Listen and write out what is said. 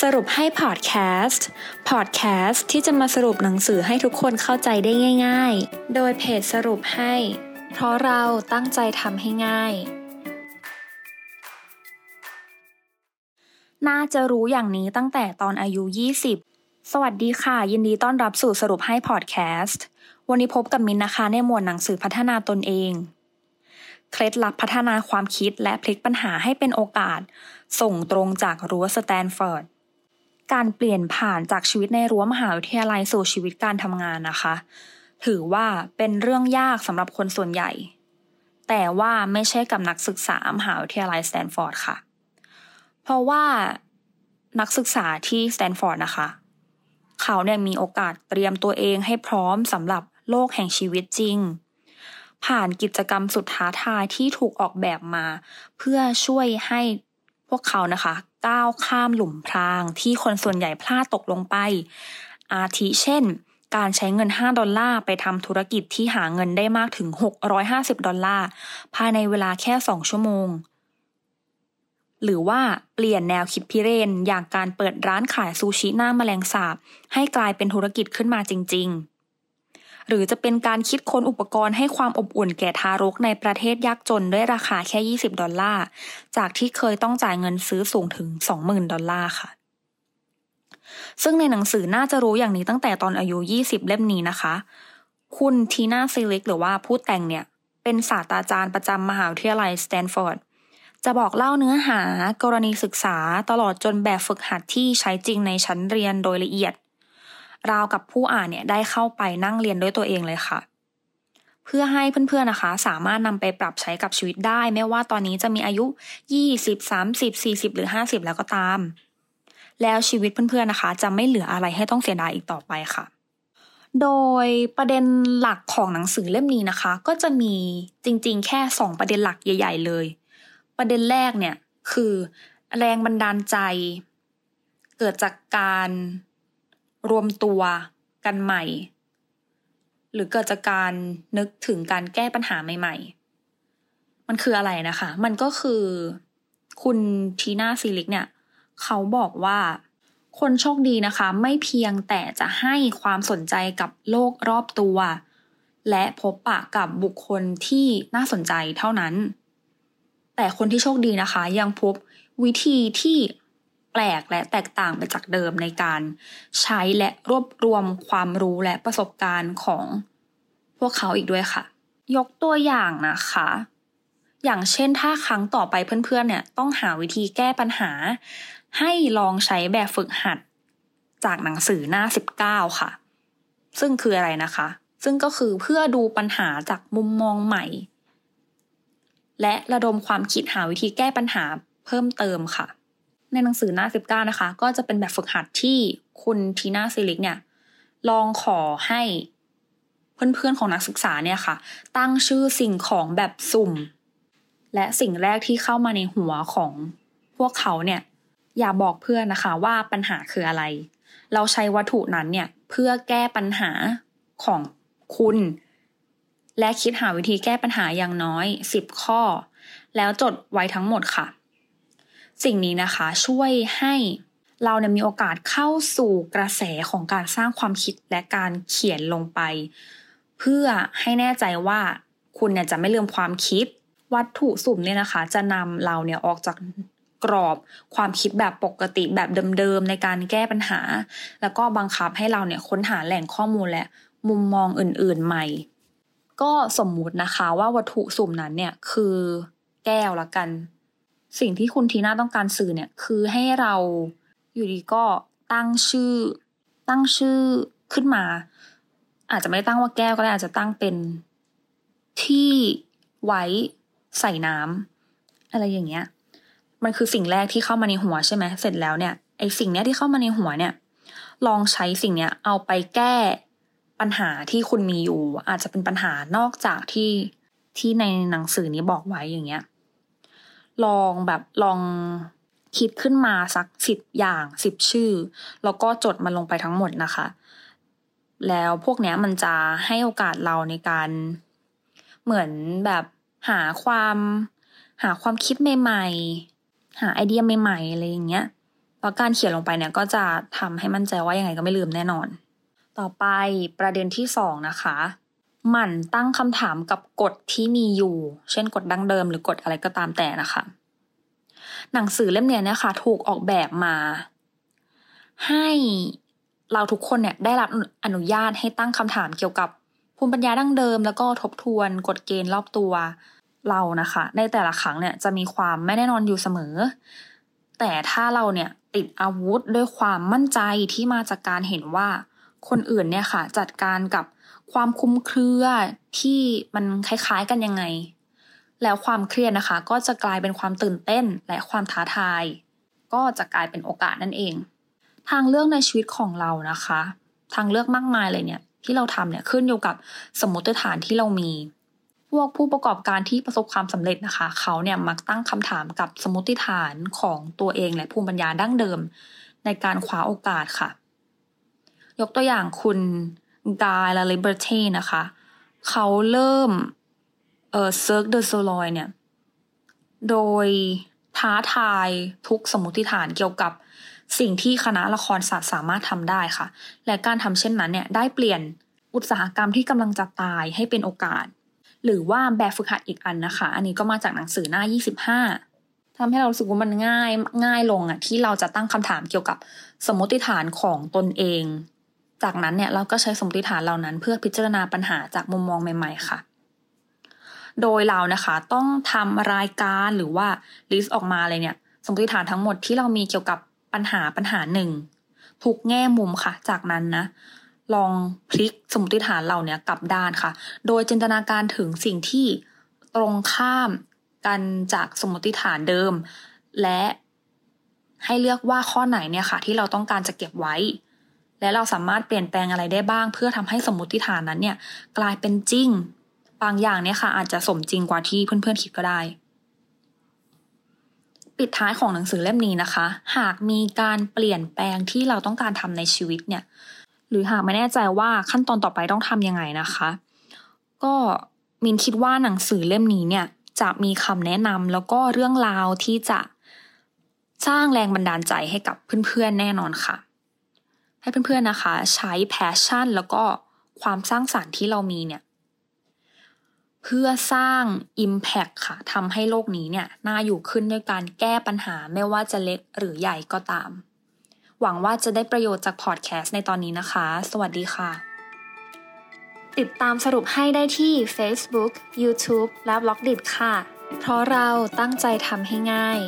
สรุปให้พอดแคสต์ พอดแคสต์ที่จะมาสรุปหนังสือให้ทุกคนเข้าใจได้ง่าย ๆ โดยเพจสรุปให้ เพราะเราตั้งใจทำให้ง่าย น่าจะรู้อย่างนี้ตั้งแต่ตอนอายุ 20 สวัสดีค่ะ ยินดีต้อนรับสู่สรุปให้พอดแคสต์ วันนี้พบกับมินนะคะในหมวดหนังสือพัฒนาตนเอง เคล็ดลับพัฒนาความคิดและพลิกปัญหาให้เป็นโอกาสส่งตรงจากรั้วสแตนฟอร์ด การเปลี่ยนผ่านจากชีวิตในรั้วมหาวิทยาลัยสู่ชีวิตการทำงานนะคะ ถือว่าเป็นเรื่องยากสำหรับคนส่วนใหญ่ แต่ว่าไม่ใช่กับนักศึกษามหาวิทยาลัยสแตนฟอร์ดค่ะ เพราะว่านักศึกษาที่สแตนฟอร์ดนะคะ เขาเนี่ยมีโอกาสเตรียมตัวเองให้พร้อมสำหรับโลกแห่งชีวิตจริง ผ่านกิจกรรมสุดท้าทายที่ถูกออกแบบมา เพื่อช่วยให้ พวกเขานะคะ ก้าวข้ามหลุมพรางที่คนส่วนใหญ่พลาดตกลงไป อาทิเช่น การใช้เงิน 5 ดอลลาร์ไปทำธุรกิจที่หาเงินได้มากถึง 650 ดอลลาร์ ภายในเวลาแค่ 2 ชั่วโมง หรือว่าเปลี่ยนแนวคิดพิเรน อย่างการเปิดร้านขายซูชิหน้าแมลงสาบ ให้กลายเป็นธุรกิจขึ้นมาจริง ๆ หรือจะเป็นการคิดค้นอุปกรณ์ให้ความอบอุ่นแก่ทารกในประเทศยากจนด้วยราคาแค่ 20 ดอลลาร์ จากที่เคยต้องจ่ายเงินซื้อสูงถึง 20,000 ดอลลาร์ค่ะ ซึ่งในหนังสือน่าจะรู้อย่างนี้ตั้งแต่ตอนอายุ 20 เล่มนี้นะคะ คุณทีน่าซิลิกหรือว่าผู้แต่งเนี่ย เป็นศาสตราจารย์ประจำมหาวิทยาลัยสแตนฟอร์ดจะบอกเล่าเนื้อหากรณีศึกษาตลอดจนแบบฝึกหัดที่ใช้จริงในชั้นเรียนโดยละเอียด ราวกับผู้อ่านเนี่ยได้เข้าไปนั่งเรียนด้วยตัวเองเลยค่ะ เพื่อให้เพื่อนๆนะคะ สามารถนำไปปรับใช้กับชีวิตได้ ไม่ว่าตอนนี้จะมีอายุ 20 30 40 หรือ 50 แล้วก็ตาม แล้วชีวิตเพื่อนๆนะคะ จะไม่เหลืออะไรให้ต้องเสียดายอีกต่อไปค่ะโดยประเด็นหลักของหนังสือเล่มนี้นะคะ ก็จะมีจริงๆ แค่ 2 ประเด็นหลักใหญ่ ๆ เลย ประเด็นแรกเนี่ยคือ แรงบันดาลใจ เกิดจากการ รวมตัวกันใหม่ หรือเกิดจากการนึกถึงการแก้ปัญหาใหม่ ๆ มันคืออะไรนะคะ มันก็คือคุณทีน่าซิลิกเนี่ย เขาบอกว่าคนโชคดีนะคะ ไม่เพียงแต่จะให้ความสนใจกับโลกรอบตัว และพบปะกับบุคคลที่น่าสนใจเท่านั้น แต่คนที่โชคดีนะคะ ยังพบวิธีที่ แปลกและแตกต่างไปจากเดิมในการใช้และรวบรวมความรู้และประสบการณ์ของพวกเขาอีกด้วยค่ะ ยกตัวอย่างนะคะ อย่างเช่นถ้าครั้งต่อไปเพื่อนๆเนี่ยต้องหาวิธีแก้ปัญหา ให้ลองใช้แบบฝึกหัดจากหนังสือหน้า 19 ค่ะ ซึ่งคืออะไรนะคะ ซึ่งก็คือเพื่อดูปัญหาจากมุมมองใหม่ และระดมความคิดหาวิธีแก้ปัญหาเพิ่มเติมค่ะ ในหนังสือหน้า 19 นะคะ ก็จะเป็นแบบฝึกหัดที่คุณทีน่าซิลิกเนี่ย ลองขอให้เพื่อนๆของนักศึกษาเนี่ยค่ะ ตั้งชื่อสิ่งของแบบสุ่ม และสิ่งแรกที่เข้ามาในหัวของพวกเขาเนี่ย อย่าบอกเพื่อนนะคะว่าปัญหาคืออะไร เราใช้วัตถุนั้นเนี่ยเพื่อแก้ปัญหาของคุณ และคิดหาวิธีแก้ปัญหาอย่างน้อย 10 ข้อ แล้วจดไว้ทั้งหมดค่ะ สิ่งนี้นะคะช่วยให้เราเนี่ยมีโอกาสเข้าสู่กระแสของการสร้างความคิดและการเขียนลงไป เพื่อให้แน่ใจว่าคุณเนี่ยจะไม่ลืมความคิด วัตถุสุ่มเนี่ยนะคะ จะนำเราเนี่ยออกจากกรอบความคิดแบบปกติแบบเดิมๆในการแก้ปัญหา แล้วก็บังคับให้เราเนี่ยค้นหาแหล่งข้อมูลและมุมมองอื่นๆใหม่ ก็สมมุตินะคะว่าวัตถุสุ่มนั้นเนี่ยคือแก้วละกัน สิ่งที่คุณทีน่าต้องการสื่อเนี่ยคือให้เราอยู่ดีก็ตั้งชื่อ ตั้งชื่อขึ้นมา อาจจะไม่ตั้งว่าแก้วก็ได้อาจจะตั้งเป็นที่ไว้ใส่น้ำอะไรอย่างเงี้ย มันคือสิ่งแรกที่เข้ามาในหัวใช่ไหมเสร็จแล้วเนี่ยไอสิ่งเนี้ยที่เข้ามาในหัวเนี่ย ลองใช้สิ่งเนี้ยเอาไปแก้ปัญหาที่คุณมีอยู่ อาจจะเป็นปัญหานอกจากที่ที่ในหนังสือนี้บอกไว้อย่างเงี้ย ลองแบบลองคิดขึ้นมาสักสิบอย่างสิบชื่อ แล้วก็จดมันลงไปทั้งหมดนะคะ แล้วพวกเนี้ยมันจะให้โอกาสเราในการเหมือนแบบหาความ หาความคิดใหม่ๆ หาไอเดียใหม่ๆอะไรอย่างเงี้ยแล้วการเขียนลงไปเนี่ยก็จะทำให้มั่นใจว่ายังไงก็ไม่ลืมแน่นอน ต่อไปประเด็นที่สองนะคะ หมั่นตั้งคำถามกับกฎที่มีอยู่ เช่นกฎดั้งเดิมหรือกฎอะไรก็ตามแต่นะคะ หนังสือเล่มนี้เนี่ยค่ะถูกออกแบบมา ให้เราทุกคนเนี่ยได้รับอนุญาตให้ตั้งคำถามเกี่ยวกับภูมิปัญญาดั้งเดิม แล้วก็ทบทวนกฎเกณฑ์รอบตัวเรานะคะ ในแต่ละครั้งเนี่ยจะมีความไม่แน่นอนอยู่เสมอ แต่ถ้าเราเนี่ยติดอาวุธด้วยความมั่นใจที่มาจากการเห็นว่าคนอื่นเนี่ยค่ะ จัดการกับ ความคุ้มเครือที่มันคล้ายๆกันยังไง แล้วความเครียดนะคะ ก็จะกลายเป็นความตื่นเต้นและความท้าทาย ก็จะกลายเป็นโอกาสนั่นเอง ทางเลือกในชีวิตของเรานะคะ ทางเลือกมากมายเลยเนี่ยที่เราทำเนี่ยขึ้นอยู่กับสมมติฐานที่เรามี พวกผู้ประกอบการที่ประสบความสำเร็จนะคะ เขาเนี่ยมักตั้งคำถามกับสมมติฐานของตัวเองและภูมิปัญญาดั้งเดิม ในการคว้าโอกาสค่ะ ยกตัวอย่างคุณ Guy Laliberté นะคะ เขาเริ่มเอ่อ Cirque du Soleil เนี่ย โดยท้าทายทุกสมมติฐานเกี่ยวกับสิ่งที่คณะละครศาสตร์สามารถทำได้ค่ะ และการทำเช่นนั้นเนี่ยได้เปลี่ยนอุตสาหกรรมที่กำลังจะตายให้เป็นโอกาส หรือว่าแบบฝึกหัดอีกอันนะคะ อันนี้ก็มาจากหนังสือหน้า 25ทำให้เรารู้สึกว่ามันง่ายง่ายลงอะที่เราจะตั้งคำถามเกี่ยวกับสมมติฐานของตนเอง จากนั้นเนี่ยเราก็ใช้สมมติฐานเหล่านั้นเพื่อพิจารณาปัญหาจากมุมมองใหม่ ๆ ค่ะ โดยเรานะคะต้องทำรายการหรือว่าลิสต์ออกมาเลยเนี่ย สมมติฐานทั้งหมดที่เรามีเกี่ยวกับปัญหาปัญหาหนึ่งทุกแง่มุมค่ะ จากนั้นนะ ลองพลิกสมมติฐานเราเนี่ยกลับด้านค่ะ โดยจินตนาการถึงสิ่งที่ตรงข้ามกันจากสมมติฐานเดิม และให้เลือกว่าข้อไหนเนี่ยค่ะ ที่เราต้องการจะเก็บไว้ และเราสามารถเปลี่ยนแปลงอะไรได้บ้าง เพื่อทำให้สมมติฐานนั้นเนี่ยกลายเป็นจริง บางอย่างเนี่ยค่ะอาจจะสมจริงกว่าที่เพื่อนๆคิดก็ได้ ปิดท้ายของหนังสือเล่มนี้นะคะ หากมีการเปลี่ยนแปลงที่เราต้องการทำในชีวิตเนี่ย หรือหากไม่แน่ใจว่าขั้นตอนต่อไปต้องทำยังไงนะคะ ก็มินคิดว่าหนังสือเล่มนี้เนี่ยจะมีคำแนะนำแล้วก็เรื่องราวที่จะสร้างแรงบันดาลใจให้กับเพื่อนๆแน่นอนค่ะ ให้เพื่อนๆนะคะ ใช้ passion แล้วก็ความสร้างสรรค์ที่เรามีเนี่ย เพื่อสร้าง Impact ค่ะทำให้โลกนี้เนี่ยน่าอยู่ขึ้นด้วยการแก้ปัญหาไม่ว่าจะเล็กหรือใหญ่ก็ตาม หวังว่าจะได้ประโยชน์จากพอดแคสต์ในตอนนี้นะคะ สวัสดีค่ะ ติดตามสรุปให้ได้ที่ Facebook, YouTube และ b ล็อกดิค่ะ เพราะเราตั้งใจทำให้ง่าย